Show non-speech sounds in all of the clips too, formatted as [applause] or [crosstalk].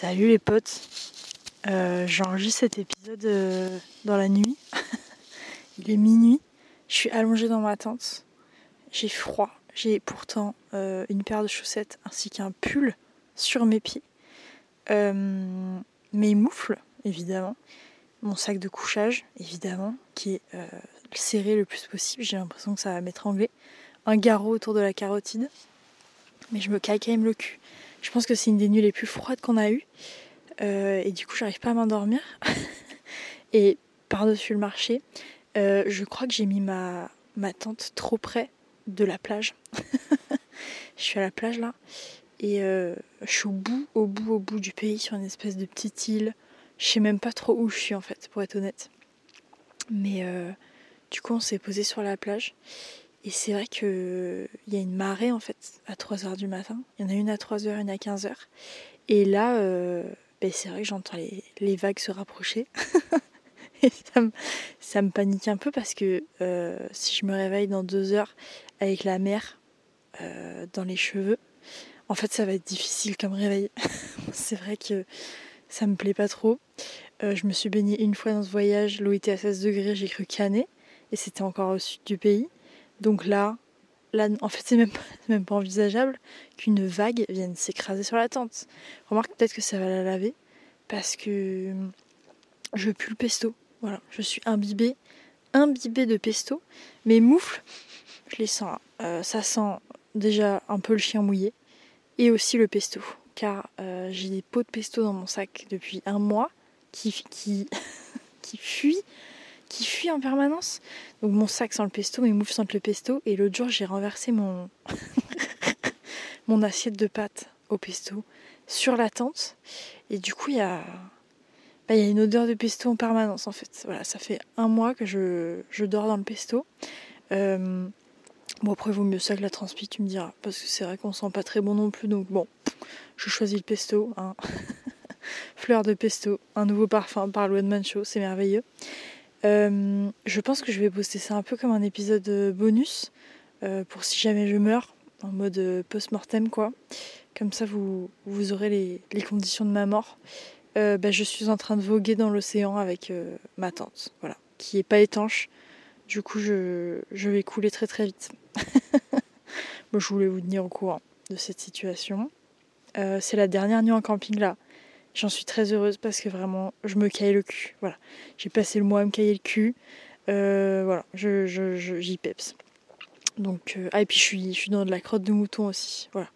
Salut les potes, euh, j'enregistre cet épisode euh, dans la nuit. [laughs] Il est minuit, je suis allongée dans ma tente, j'ai froid, j'ai pourtant euh, une paire de chaussettes ainsi qu'un pull sur mes pieds. mes moufles, évidemment, mon sac de couchage, évidemment, qui est serré le plus possible, j'ai l'impression que ça va m'étrangler, un garrot autour de la carotide, mais je me caille quand même le cul. Je pense que c'est une des nuits les plus froides qu'on a eues. Euh, et du coup, j'arrive pas à m'endormir. [laughs] et par-dessus le marché, euh, je crois que j'ai mis ma, ma tente trop près de la plage. [laughs] je suis à la plage là. Et euh, je suis au bout, au bout, au bout du pays, sur une espèce de petite île. Je sais même pas trop où je suis en fait, pour être honnête. Mais du coup, on s'est posé sur la plage. Et c'est vrai qu'il y a une marée en fait à 3h du matin. Il y en a une à 3h, une à 15h. Et là, euh, ben, c'est vrai que j'entends les, vagues se rapprocher. [laughs] et ça me, panique un peu parce que euh, si je me réveille dans 2 heures avec la mer euh, dans les cheveux, en fait ça va être difficile comme réveil. [laughs] c'est vrai que ça me plaît pas trop. je me suis baignée une fois dans ce voyage, l'eau était à 16 degrés, j'ai cru canner. Et c'était encore au sud du pays. Donc là, là en fait, c'est même, pas envisageable qu'une vague vienne s'écraser sur la tente. Remarque peut-être que ça va la laver parce que je pue le pesto. Voilà, je suis imbibée, imbibée de pesto. Mes moufles, je les sens. Euh, ça sent déjà un peu le chien mouillé et aussi le pesto. Car euh, j'ai des pots de pesto dans mon sac depuis un mois qui, qui, [laughs] qui fuient qui fuit en permanence. Donc mon sac sent le pesto, mes moufles sentent le pesto. Et l'autre jour, j'ai renversé mon, [laughs] mon assiette de pâtes au pesto sur la tente. Et du coup, il y a, bah, y a une odeur de pesto en permanence en fait. Voilà, ça fait un mois que je, je dors dans le pesto. Euh, bon, après, il vaut mieux ça que la transpi, tu me diras. Parce que c'est vrai qu'on sent pas très bon non plus. Donc bon, je choisis le pesto. Hein. [laughs] Fleur de pesto, un nouveau parfum par le Show, c'est merveilleux. Euh, je pense que je vais poster ça un peu comme un épisode euh, bonus euh, pour si jamais je meurs, en mode post-mortem quoi. Comme ça vous, vous aurez les, conditions de ma mort. Bah, je suis en train de voguer dans l'océan avec ma tante, voilà, qui est pas étanche. Du coup, je, je vais couler très très vite. [laughs] bon, je voulais vous tenir au courant de cette situation. c'est la dernière nuit en camping là. J'en suis très heureuse parce que vraiment, je me caille le cul. Voilà. J'ai passé le mois à me cailler le cul. Euh, voilà, je, j'y peps. Donc, euh, ah, et puis je suis, je suis dans de la crotte de mouton aussi. Voilà.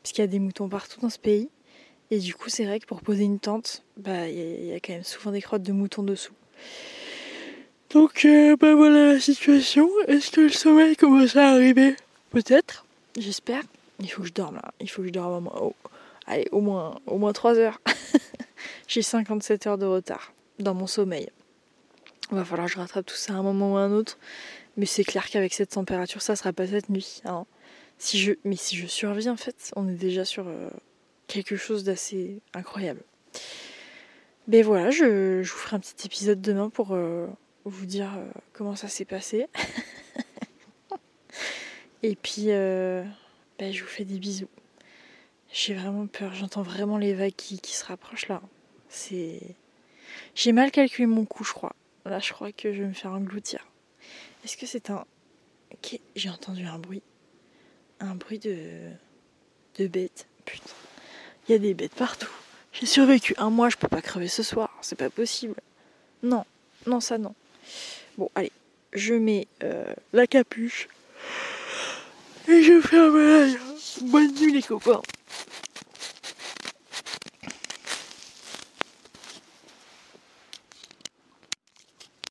Parce qu'il y a des moutons partout dans ce pays. Et du coup, c'est vrai que pour poser une tente, bah, il y, a quand même souvent des crottes de mouton dessous. Donc, euh, bah voilà la situation. Est-ce que le sommeil commence à arriver? Peut-être. J'espère. Il faut que je dorme là. Il faut que je dorme. Allez, au moins, au moins 3 heures. [laughs] J'ai 57 heures de retard dans mon sommeil. Il va falloir que je rattrape tout ça à un moment ou à un autre. Mais c'est clair qu'avec cette température, ça sera pas cette nuit. Hein. Si je, mais si je survis, en fait, on est déjà sur euh, quelque chose d'assez incroyable. Mais voilà, je, vous ferai un petit épisode demain pour euh, vous dire euh, comment ça s'est passé. [laughs] Et puis, ben, je vous fais des bisous. J'ai vraiment peur, j'entends vraiment les vagues qui, se rapprochent là. C'est. J'ai mal calculé mon coup, je crois. Là, je crois que je vais me faire engloutir. Est-ce que c'est un. Ok, j'ai entendu un bruit. Un bruit de. de bêtes. Putain. Il y a des bêtes partout. J'ai survécu un mois, je peux pas crever ce soir. C'est pas possible. Non, non, ça non. Bon, allez. Je mets euh, la capuche. Et je ferme l'œil. Bonne nuit, les copains.